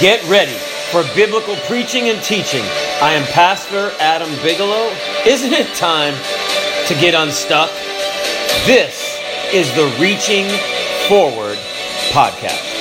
Get ready for biblical preaching and teaching. I am Pastor Adam Bigelow. Isn't it time to get unstuck? This is the Reaching Forward podcast.